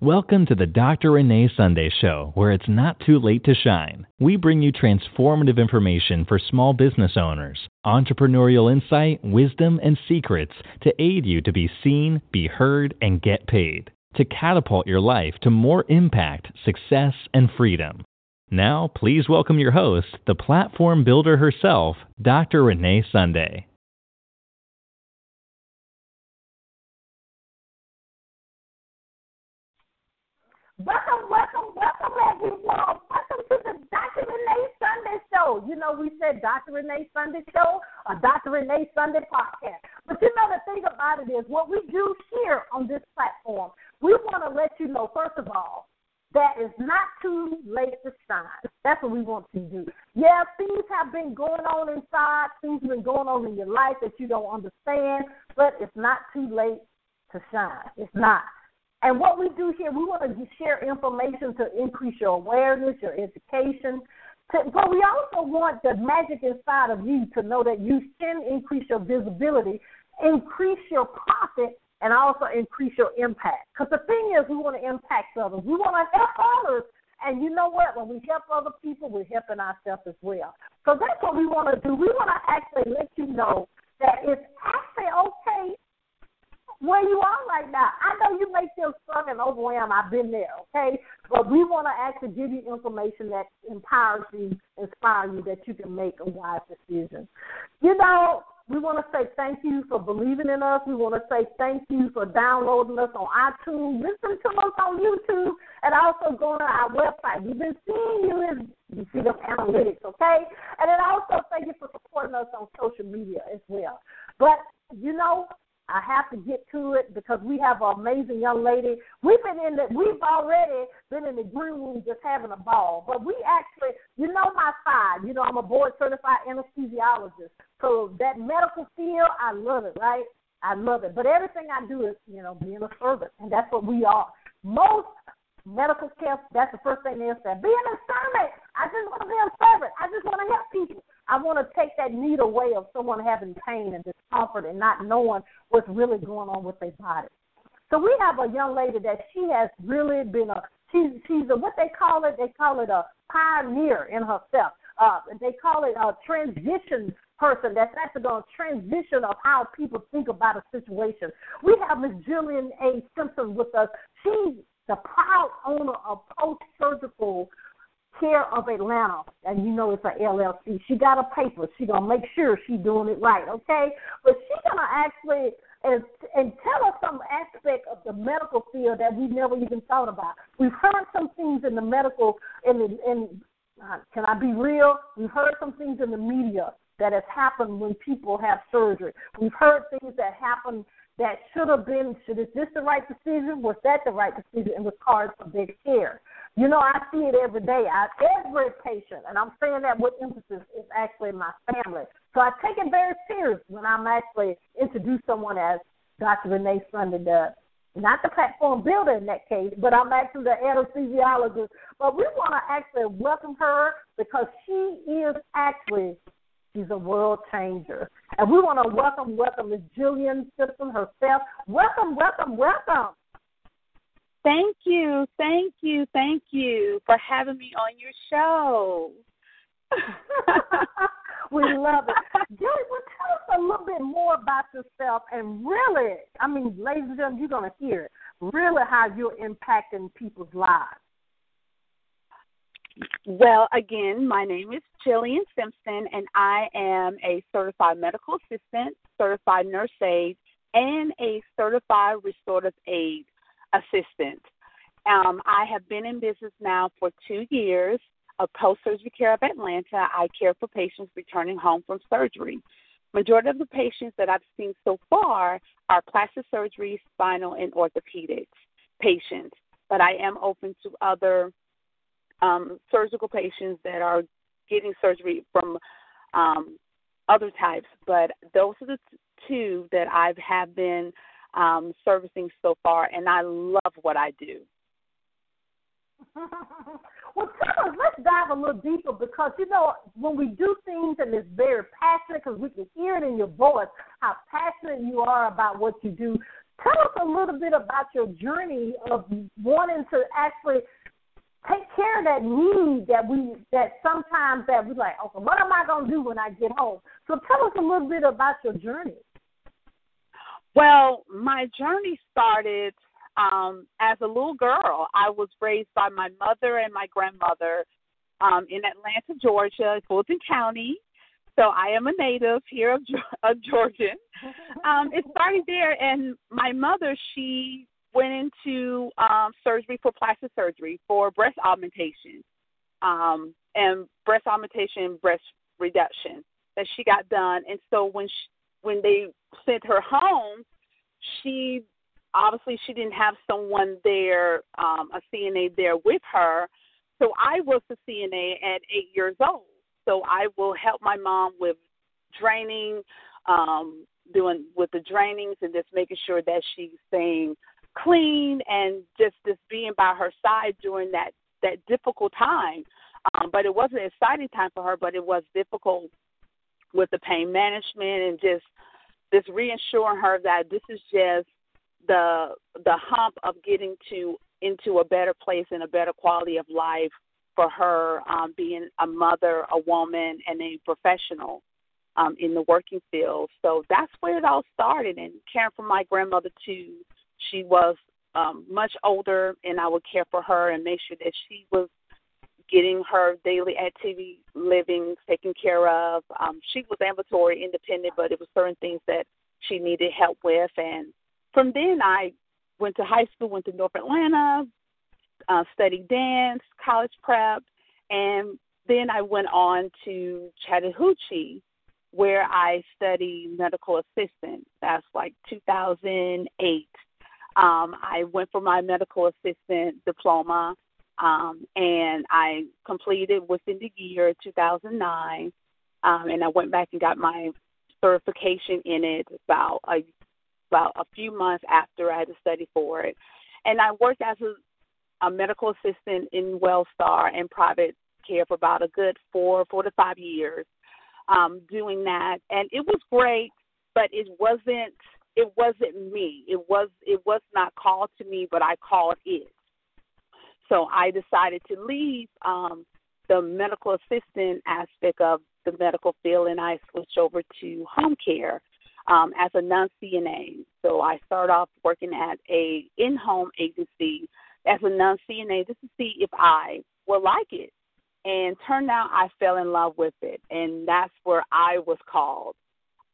Welcome to the Dr. Renee Sunday Show, where it's not too late to shine. We bring you transformative information for small business owners, entrepreneurial insight, wisdom, and secrets to aid you to be seen, be heard, and get paid, to catapult your life to more impact, success, and freedom. Now, please welcome your host, the platform builder herself, Dr. Renee Sunday. Welcome, welcome, welcome, everyone. Welcome to the Dr. Renee Sunday Show. You know, we said Dr. Renee Sunday Show or Dr. Renee Sunday Podcast. But you know, the thing about it is, what we do here on this platform, we want to let you know, first of all, that it's not too late to shine. That's what we want to do. Yeah, things have been going on inside, things have been going on in your life that you don't understand, but it's not too late to shine. It's not. And what we do here, we want to share information to increase your awareness, your education. To, but we also want the magic inside of you to know that you can increase your visibility, increase your profit, and also increase your impact. Because the thing is, we want to impact others. We want to help others. And you know what? When we help other people, we're helping ourselves as well. So that's what we want to do. We want to actually let you know that it's actually okay where you are right now. I know you may feel strong and overwhelmed. I've been there, okay? But we want to actually give you information that empowers you, inspires you, that you can make a wise decision. You know, we want to say thank you for believing in us. We want to say thank you for downloading us on iTunes, listening to us on YouTube, and also going to our website. We've been seeing you in you see the analytics, okay? And then also thank you for supporting us on social media as well. But you know, I have to get to it because we have an amazing young lady. We've been in the, we've already been in the green room just having a ball. But we actually, you know, my side. You know, I'm a board certified anesthesiologist. So that medical field, I love it, right? I love it. But everything I do is, you know, being a servant, and that's what we are. Most medical care, that's the first thing they'll say. Being a servant. I just want to be a servant. I just want to help people. I want to take that need away of someone having pain and discomfort and not knowing what's really going on with their body. So we have a young lady that she has really been a she's she's a what they call it they call it a pioneer in herself. Uh, they call it a transition person that's actually going to transition of how people think about a situation. We have Miss Jillian A. Simpson with us. She's the proud owner of Post Surgical Care of Atlanta, and you know it's a LLC. She got a paper. She gonna make sure she doing it right, okay? But she gonna actually and and tell us some aspect of the medical field that we never even thought about. We've heard some things in the medical in the in uh, can I be real? We've heard some things in the media that has happened when people have surgery. We've heard things that happen that should have been, should is this the right decision? Was that the right decision? And was caused for big care. You know, I see it every day. I, every patient, and I'm saying that with emphasis, is actually my family. So I take it very serious when I'm actually introduce someone as Dr. Renee Sunday does. Not the platform builder in that case, but I'm actually the anesthesiologist. But we want to actually welcome her because she is actually She's a world changer. And we want to welcome, welcome Ms. Jillian Simpson herself. Welcome, welcome, welcome. Thank you, thank you, thank you for having me on your show. we love it. Julie, well, tell us a little bit more about yourself and really, I mean, ladies and gentlemen, you're going to hear it, really how you're impacting people's lives. Well, again, my name is Jillian Simpson, and I am a certified medical assistant, certified nurse aide, and a certified restorative aid assistant. Um, I have been in business now for two years of post surgery care of Atlanta. I care for patients returning home from surgery. Majority of the patients that I've seen so far are plastic surgery, spinal, and orthopedics patients, but I am open to other um, surgical patients that are getting surgery from um, other types, but those are the two that I have been um, servicing so far, and I love what I do. well, tell us, let's dive a little deeper because you know when we do things and it's very passionate, because we can hear it in your voice how passionate you are about what you do. Tell us a little bit about your journey of wanting to actually take care of that need that we that sometimes that we like, okay, what am I gonna do when I get home? So tell us a little bit about your journey. Well, my journey started um, as a little girl. I was raised by my mother and my grandmother um, in Atlanta, Georgia, Fulton County. So I am a native here of, of Georgia. Um, it started there, and my mother, she went into um, surgery for plastic surgery for breast augmentation um, and breast augmentation, breast reduction that she got done. And so when she, when they sent her home, she obviously she didn't have someone there, um, a CNA there with her. So I was the CNA at eight years old. So I will help my mom with draining, um, doing with the drainings and just making sure that she's staying clean and just just being by her side during that that difficult time. Um, but it wasn't an exciting time for her, but it was difficult with the pain management and just just reassuring her that this is just the the hump of getting to into a better place and a better quality of life for her um, being a mother, a woman, and a professional um, in the working field. So that's where it all started. And caring for my grandmother too. She was um, much older, and I would care for her and make sure that she was getting her daily activity living taken care of. Um, she was ambulatory independent, but it was certain things that she needed help with. And from then, I went to high school, went to North Atlanta, uh, studied dance, college prep, and then I went on to Chattahoochee, where I studied medical assistant. That's like 2008. Um, I went for my medical assistant diploma, um, and I completed within the year 2009. Um, and I went back and got my certification in it about a about a few months after I had to study for it. And I worked as a a medical assistant in WellStar and private care for about a good four, four to five years, um, doing that, and it was great, but it wasn't. It wasn't me. It was. It was not called to me, but I called it. So I decided to leave um, the medical assistant aspect of the medical field, and I switched over to home care um, as a non CNA. So I started off working at a in home agency as a non CNA just to see if I would like it. And turned out I fell in love with it. And that's where I was called.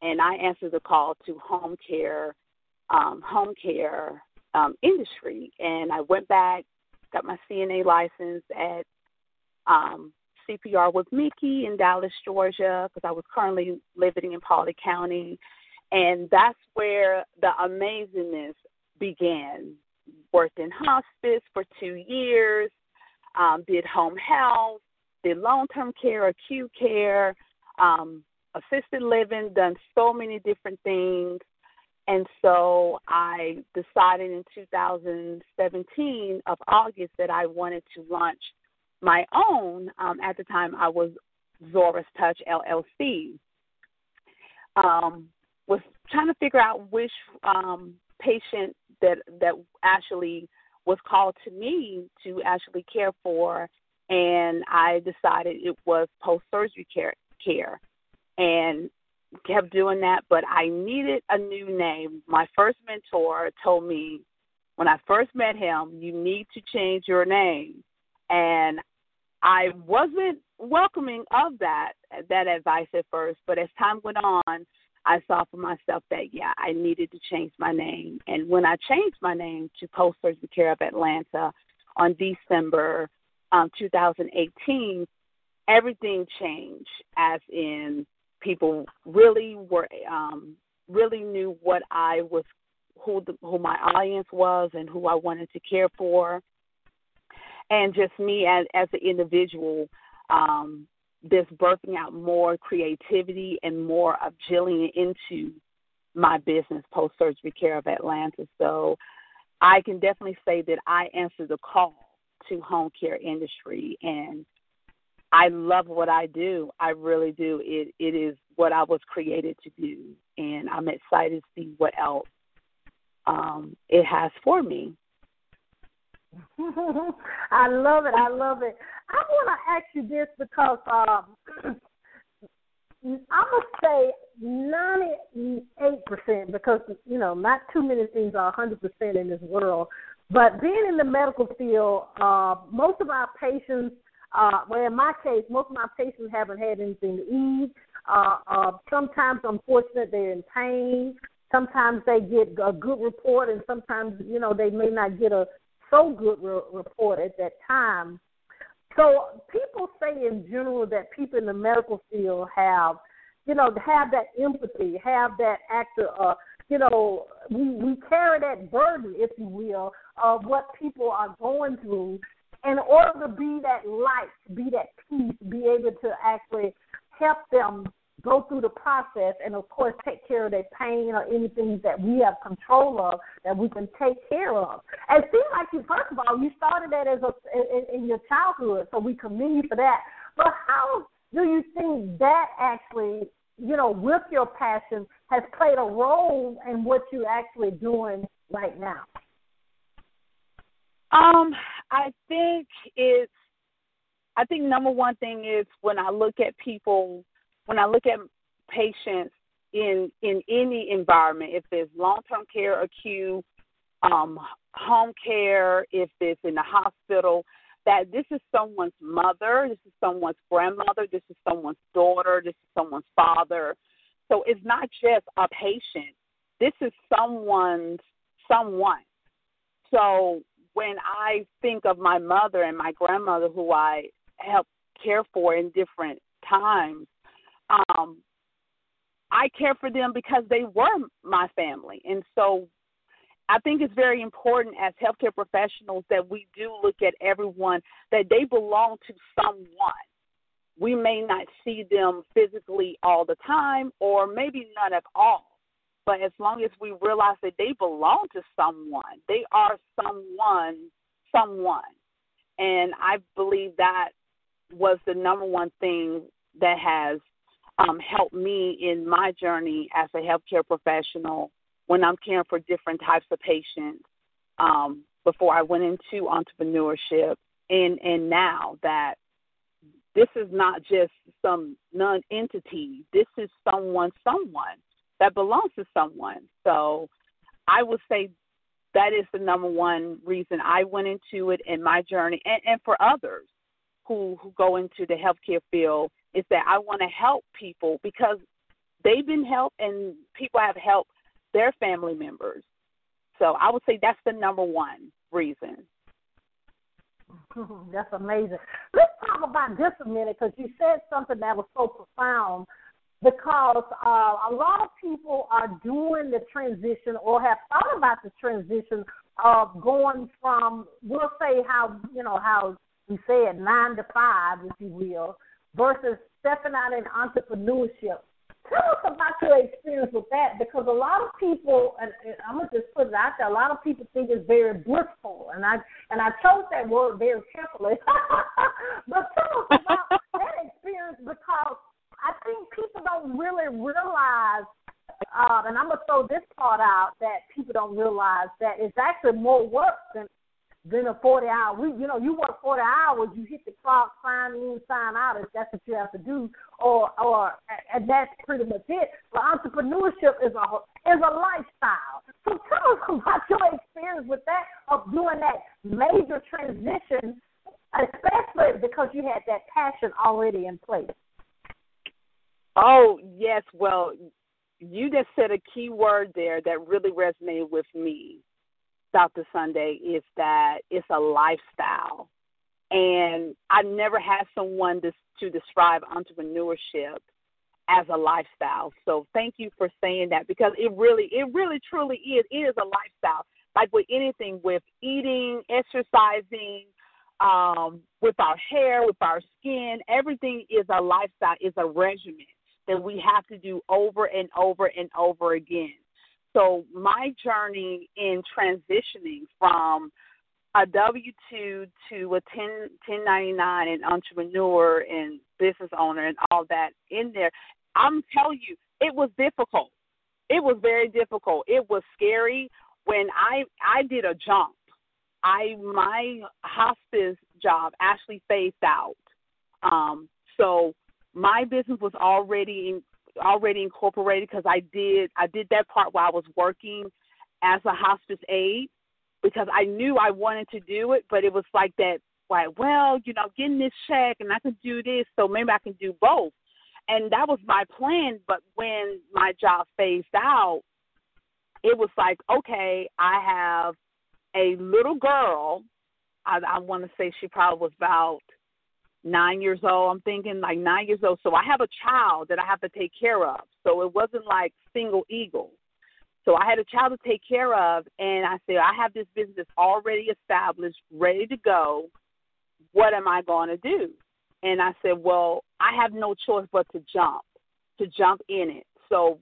And I answered the call to home care, um, home care um, industry. And I went back, got my CNA license at um, CPR with Mickey in Dallas, Georgia, because I was currently living in Paulding County. And that's where the amazingness began worked in hospice for two years, um, did home health, did long term care, acute care, um, assisted living, done so many different things. And so I decided in 2017 of August that I wanted to launch my own. Um, at the time, I was Zora's Touch LLC. Um, was trying to figure out which um, patient that that actually was called to me to actually care for, and I decided it was post surgery care care, and kept doing that. But I needed a new name. My first mentor told me when I first met him, you need to change your name, and I wasn't welcoming of that that advice at first. But as time went on, I saw for myself that yeah, I needed to change my name. And when I changed my name to Post Surgery Care of Atlanta on December um, 2018, everything changed. As in, people really were um, really knew what I was, who the, who my audience was, and who I wanted to care for, and just me as as an individual. Um, this birthing out more creativity and more of Jillian into my business, Post Surgery Care of Atlanta. So I can definitely say that I answered the call to home care industry and I love what I do. I really do. It it is what I was created to do and I'm excited to see what else um, it has for me. I love it. I love it. I want to ask you this because um, I must say ninety-eight percent because you know not too many things are hundred percent in this world. But being in the medical field, uh, most of our patients, uh, well, in my case, most of my patients haven't had anything to eat. Uh, uh, sometimes, unfortunately, they're in pain. Sometimes they get a good report, and sometimes, you know, they may not get a so good re- report at that time. So people say in general that people in the medical field have, you know, have that empathy, have that actor, uh, you know, we we carry that burden, if you will, of what people are going through, in order to be that light, be that peace, be able to actually help them go through the process and of course take care of their pain or anything that we have control of that we can take care of. And it seems like you first of all you started that as a in, in your childhood, so we commend you for that. But how do you think that actually, you know, with your passion has played a role in what you're actually doing right now? Um, I think it's I think number one thing is when I look at people when I look at patients in in any environment, if it's long term care, acute, um, home care, if it's in the hospital, that this is someone's mother, this is someone's grandmother, this is someone's daughter, this is someone's father. So it's not just a patient. This is someone's someone. So when I think of my mother and my grandmother who I helped care for in different times, um, I care for them because they were my family. And so I think it's very important as healthcare professionals that we do look at everyone that they belong to someone. We may not see them physically all the time or maybe none at all. But as long as we realize that they belong to someone, they are someone, someone. And I believe that was the number one thing that has um, helped me in my journey as a healthcare professional when I'm caring for different types of patients um, before I went into entrepreneurship and and now that this is not just some non entity. This is someone someone that belongs to someone. So I would say that is the number one reason I went into it in my journey and, and for others who, who go into the healthcare field is that I want to help people because they've been helped and people have helped their family members. So I would say that's the number one reason. That's amazing. Let's talk about this a minute because you said something that was so profound. Because uh, a lot of people are doing the transition or have thought about the transition of going from, we'll say how you know how we say it nine to five, if you will, versus stepping out in entrepreneurship. Tell us about your experience with that because a lot of people, and, and I'm gonna just put it out there, a lot of people think it's very blissful, and I and I chose that word very carefully. but tell us about that experience because I think people really realize uh, and I'm gonna throw this part out that people don't realize that it's actually more work than then a 40 hour week. You know, you work 40 hours, you hit the clock, sign in, sign out, if that's what you have to do, or or and that's pretty much it. But entrepreneurship is a is a lifestyle. So tell us about your experience with that of doing that major transition, especially because you had that passion already in place. Oh yes, well, you just said a key word there that really resonated with me Dr. Sunday is that it's a lifestyle. And I never had someone to, to describe entrepreneurship as a lifestyle. So thank you for saying that because it really, it really truly is. It is a lifestyle. Like with anything, with eating, exercising, um, with our hair, with our skin, everything is a lifestyle, is a regimen that we have to do over and over and over again. So my journey in transitioning from a W two to a 10, 1099 and entrepreneur and business owner and all that in there, I'm telling you, it was difficult. It was very difficult. It was scary. when I I did a jump. I my hospice job actually phased out. Um, so my business was already in, already incorporated because I did I did that part while I was working as a hospice aide because I knew I wanted to do it, but it was like that like, well, you know, getting this check and I can do this, so maybe I can do both. And that was my plan, but when my job phased out, it was like, okay, I have a little girl. I, I want to say she probably was about nine years old. I'm thinking like nine years old. So I have a child that I have to take care of. So it wasn't like single eagle. So I had a child to take care of, and I said, I have this business already established, ready to go. What am I going to do? And I said, Well, I have no choice but to jump, to jump in it. So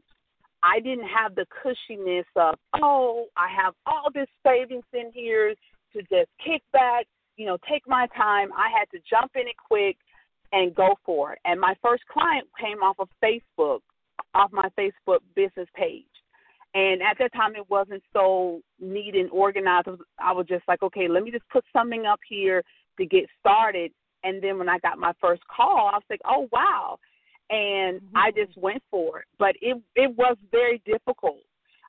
I didn't have the cushiness of, oh, I have all this savings in here to just kick back, you know, take my time. I had to jump in it quick and go for it. And my first client came off of Facebook, off my Facebook business page. And at that time, it wasn't so neat and organized. I was just like, okay, let me just put something up here to get started. And then when I got my first call, I was like, oh, wow and mm-hmm. I just went for it. But it it was very difficult,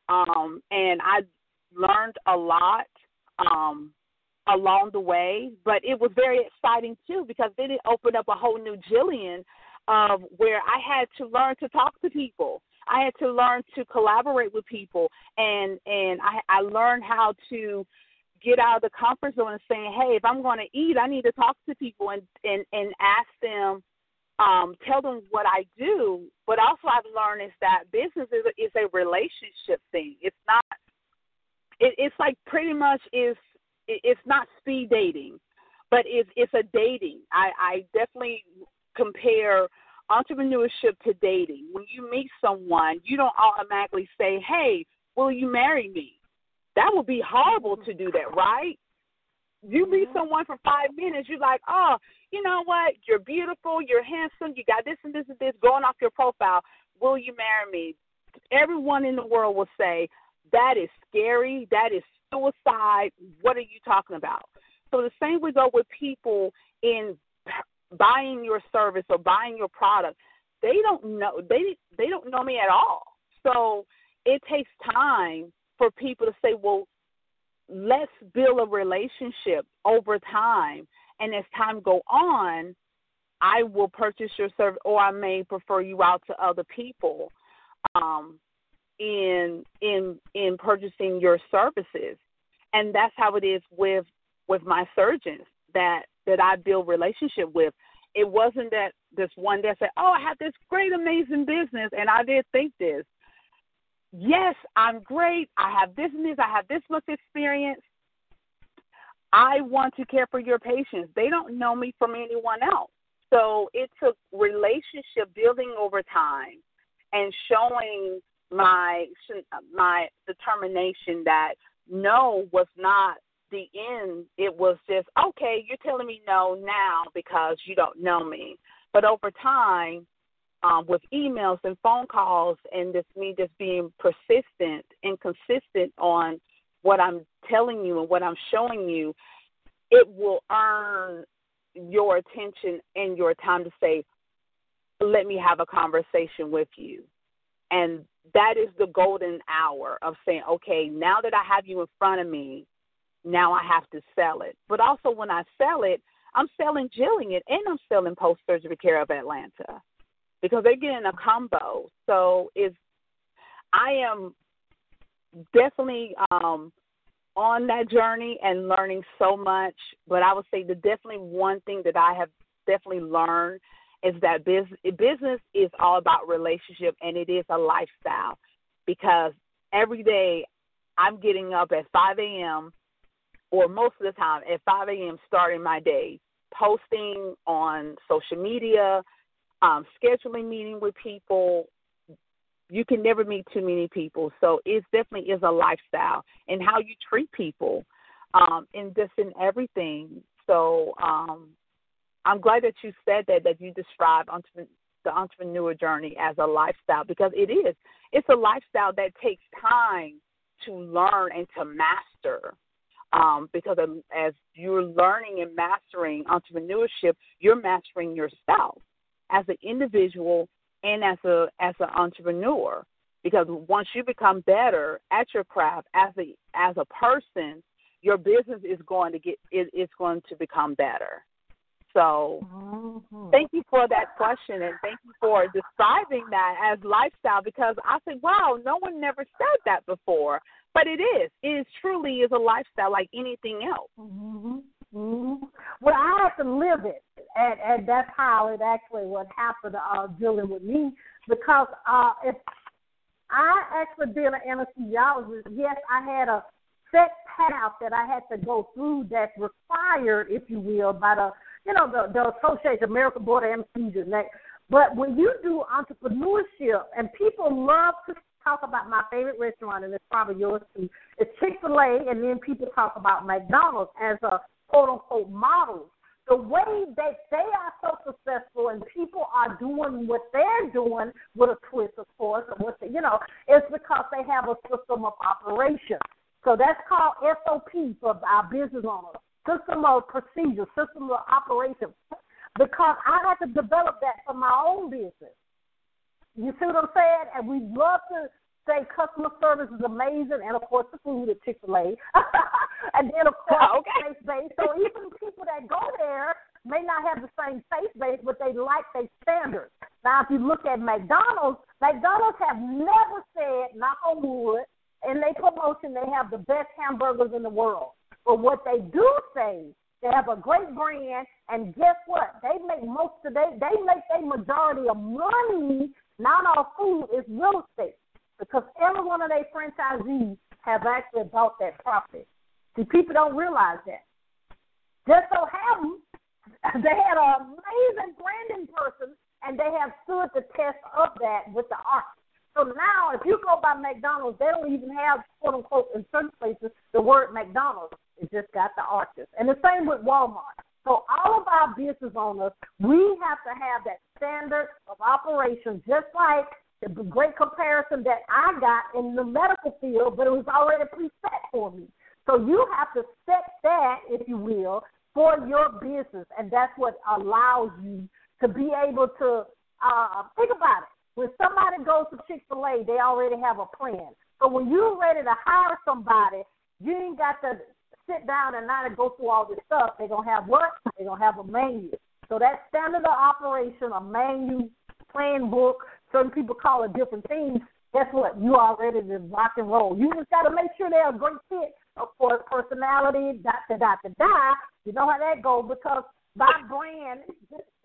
um, and I learned a lot um, along the way. But it was very exciting too because then it opened up a whole new Jillian of where I had to learn to talk to people. I had to learn to collaborate with people, and and I, I learned how to get out of the comfort zone and saying, hey, if I'm going to eat, I need to talk to people and and and ask them um, tell them what I do, but also I've learned is that business is a, is a relationship thing. It's not. It, it's like pretty much is. It, it's not speed dating, but it's it's a dating. I, I definitely compare entrepreneurship to dating. When you meet someone, you don't automatically say, "Hey, will you marry me?" That would be horrible to do that, right? You meet mm-hmm. someone for five minutes, you're like, oh, you know what? You're beautiful, you're handsome, you got this and this and this going off your profile. Will you marry me? Everyone in the world will say, that is scary, that is suicide. What are you talking about? So the same we go with people in buying your service or buying your product. They don't know they they don't know me at all. So it takes time for people to say, well, let's build a relationship over time. And as time go on, I will purchase your service, or I may prefer you out to other people um, in in in purchasing your services. And that's how it is with with my surgeons that that I build relationship with. It wasn't that this one day said, "Oh, I have this great, amazing business," and I did think this yes, I'm great. I have this and this. I have this much experience. I want to care for your patients. They don't know me from anyone else. So it took relationship building over time and showing my my determination that no was not the end. It was just okay. You're telling me no now because you don't know me. But over time, um, with emails and phone calls, and just me just being persistent and consistent on what I'm telling you and what I'm showing you, it will earn your attention and your time to say, let me have a conversation with you. And that is the golden hour of saying, okay, now that I have you in front of me, now I have to sell it. But also, when I sell it, I'm selling Jillian and I'm selling Post Surgery Care of Atlanta because they're getting a combo. So it's I am definitely um, on that journey and learning so much. But I would say the definitely one thing that I have definitely learned is that business business is all about relationship and it is a lifestyle because every day I'm getting up at 5 a.m. or most of the time at 5 a.m. starting my day, posting on social media, um, scheduling meeting with people. You can never meet too many people, so it definitely is a lifestyle and how you treat people, um, and just in everything. So um, I'm glad that you said that that you described entre- the entrepreneur journey as a lifestyle because it is. It's a lifestyle that takes time to learn and to master. Um, because as you're learning and mastering entrepreneurship, you're mastering yourself as an individual and as a as an entrepreneur. Because once you become better at your craft as a as a person, your business is going to get it, it's going to become better. So mm-hmm. thank you for that question and thank you for describing that as lifestyle because I said, wow, no one never said that before. But it is. It is truly is a lifestyle like anything else. Mm-hmm. Mm-hmm. Well, I have to live it, and and that's how it actually what happened uh, dealing with me because uh, if I actually been an anesthesiologist, yes, I had a set path that I had to go through that's required, if you will, by the you know, the, the Association, American Board of Anesthesia. But when you do entrepreneurship, and people love to talk about my favorite restaurant, and it's probably yours too, it's Chick fil A, and then people talk about McDonald's as a quote unquote model. The way that they are so successful and people are doing what they're doing with a twist, of course, or what they, you know, it's because they have a system of operation. So that's called SOP for our business owners system of procedure, system of operation, because I had to develop that for my own business. You see what I'm saying? And we love to say customer service is amazing, and of course the food at Chick Fil A, and then of course oh, okay. taste base. So even people that go there may not have the same taste base, but they like their standards. Now, if you look at McDonald's, McDonald's have never said, knock on wood, in their promotion they have the best hamburgers in the world. But what they do say, they have a great brand, and guess what? They make most of they they make a majority of money. Not all food is real estate because every one of their franchisees have actually bought that property. See, people don't realize that. Just so happen they had an amazing branding person, and they have stood the test of that with the art. So now, if you go by McDonald's, they don't even have quote unquote in certain places the word McDonald's. It just got the arches. And the same with Walmart. So all of our business owners, we have to have that standard of operation, just like the great comparison that I got in the medical field, but it was already preset for me. So you have to set that, if you will, for your business, and that's what allows you to be able to uh, think about it. When somebody goes to Chick Fil A, they already have a plan. So when you're ready to hire somebody, you ain't got to sit down and not go through all this stuff. They're gonna have what? They're gonna have a menu. So that standard of operation, a menu, plan book, certain people call it different things. Guess what? You are ready to rock and roll. You just gotta make sure they're a great fit. Of course, personality, dot da dot da da. You know how that goes because my brand,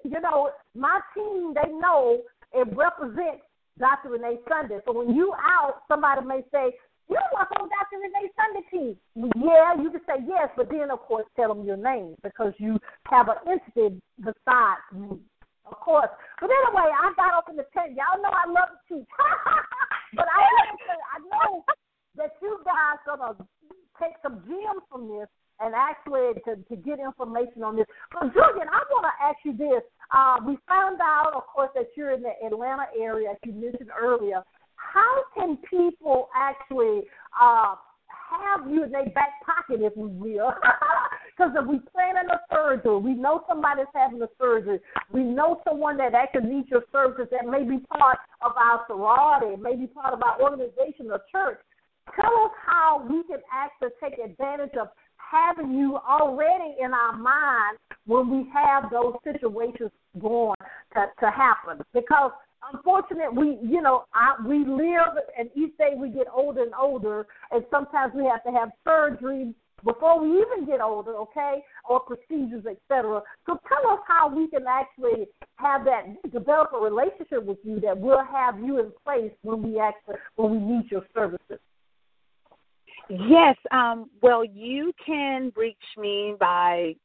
you know, my team, they know it represents Dr. Renee Sunday. So when you out, somebody may say, you Dr. Renee Sunday team. Yeah, you can say yes, but then, of course, tell them your name because you have an entity besides me. Of course. But anyway, I got up in the tent. Y'all know I love to teach. but I, I know that you guys to take some gems from this and actually to, to get information on this. But Julian, I want to ask you this. Uh, we found out, of course, that you're in the Atlanta area, as you mentioned earlier. How can people actually uh, have you in their back pocket, if we will? Because if we plan in a surgery, we know somebody's having a surgery. We know someone that actually needs your services that may be part of our sorority, may be part of our organization or church. Tell us how we can actually take advantage of having you already in our mind when we have those situations going to, to happen. Because unfortunately, we you know I, we live, and each day we get older and older, and sometimes we have to have surgery before we even get older, okay, or procedures, etc. So tell us how we can actually have that develop a relationship with you that will have you in place when we actually when we need your services. Yes. Um, well, you can reach me by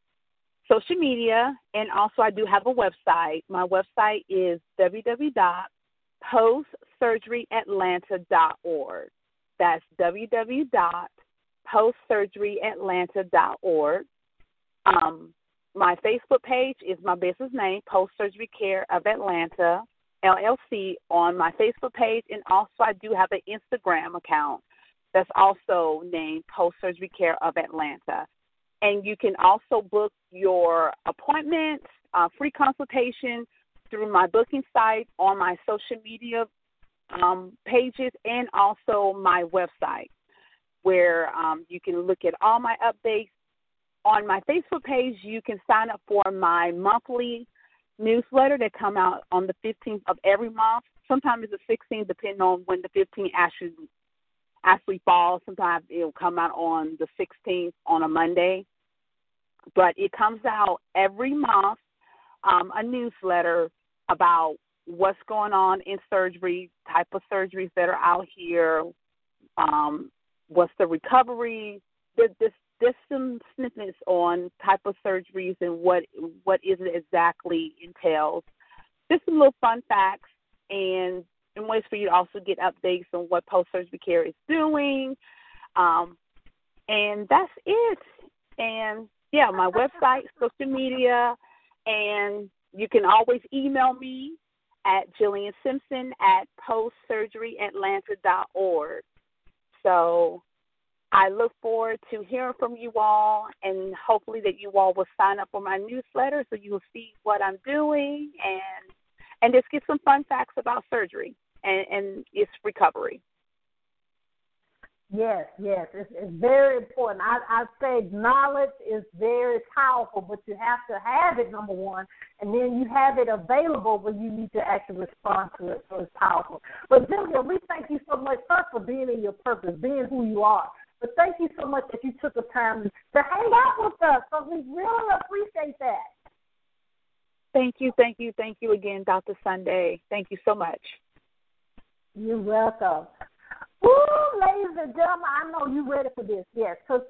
social media, and also I do have a website. My website is www.postsurgeryatlanta.org. That's www.postsurgeryatlanta.org. Um, my Facebook page is my business name, Post Surgery Care of Atlanta LLC, on my Facebook page, and also I do have an Instagram account that's also named Post Surgery Care of Atlanta. And you can also book your appointments, uh, free consultation through my booking site on my social media um, pages and also my website, where um, you can look at all my updates. On my Facebook page, you can sign up for my monthly newsletter that come out on the 15th of every month. Sometimes it's the 16th, depending on when the 15th actually actually falls. Sometimes it'll come out on the 16th on a Monday, but it comes out every month. Um, a newsletter about what's going on in surgery, type of surgeries that are out here, um, what's the recovery. This, there's some snippets on type of surgeries and what what is it exactly entails. Just some little fun facts and and ways for you to also get updates on what post surgery care is doing. Um, and that's it. And yeah, my website, social media, and you can always email me at Jillian Simpson at postsurgeryatlanta.org. So I look forward to hearing from you all, and hopefully that you all will sign up for my newsletter so you will see what I'm doing and and just get some fun facts about surgery and, and its recovery. Yes, yes, it's, it's very important. I, I say knowledge is very powerful, but you have to have it, number one, and then you have it available when you need to actually respond to it, so it's powerful. But Julia, we thank you so much first for being in your purpose, being who you are. But thank you so much that you took the time to hang out with us, so we really appreciate that. Thank you, thank you, thank you again, Dr. Sunday. Thank you so much. You're welcome. Woo, ladies and gentlemen, I know you're ready for this. Yes, because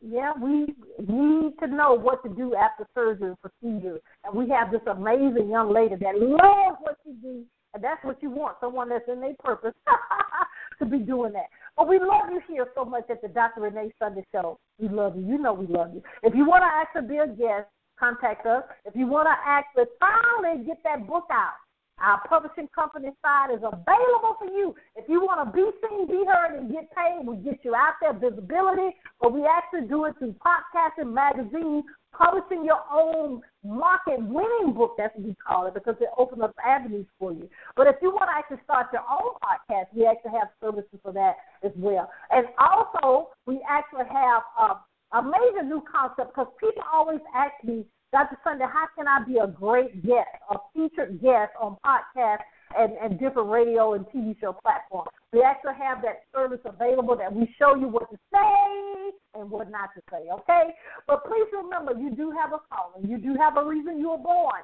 yeah, we need to know what to do after surgery procedure, and we have this amazing young lady that loves what she do, and that's what you want, someone that's in their purpose to be doing that. But we love you here so much at the Dr. Renee Sunday Show. We love you. You know we love you. If you want to actually be a guest, contact us. If you want to actually finally get that book out, our publishing company side is available for you. If you want to be seen, be heard, and get paid, we get you out there, visibility. But we actually do it through podcasting, magazine, publishing your own market winning book, that's what we call it, because it opens up avenues for you. But if you want to actually start your own podcast, we actually have services for that as well. And also, we actually have a, a major new concept because people always ask me, Dr. Sunday, how can I be a great guest, a featured guest on podcasts and, and different radio and TV show platforms? We actually have that service available that we show you what to say and what not to say, okay? But please remember, you do have a calling. You do have a reason you were born.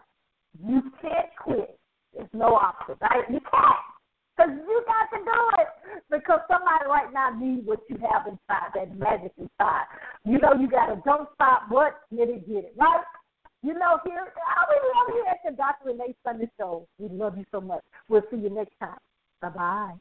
You can't quit. There's no option, right? You can't. Because you got to do it. Because somebody right now needs what you have inside, that magic inside. You know, you got to don't stop, what? Get it, get it, right? You know, here, we love you at the Dr. Renee Sunday Show. We love you so much. We'll see you next time. Bye bye.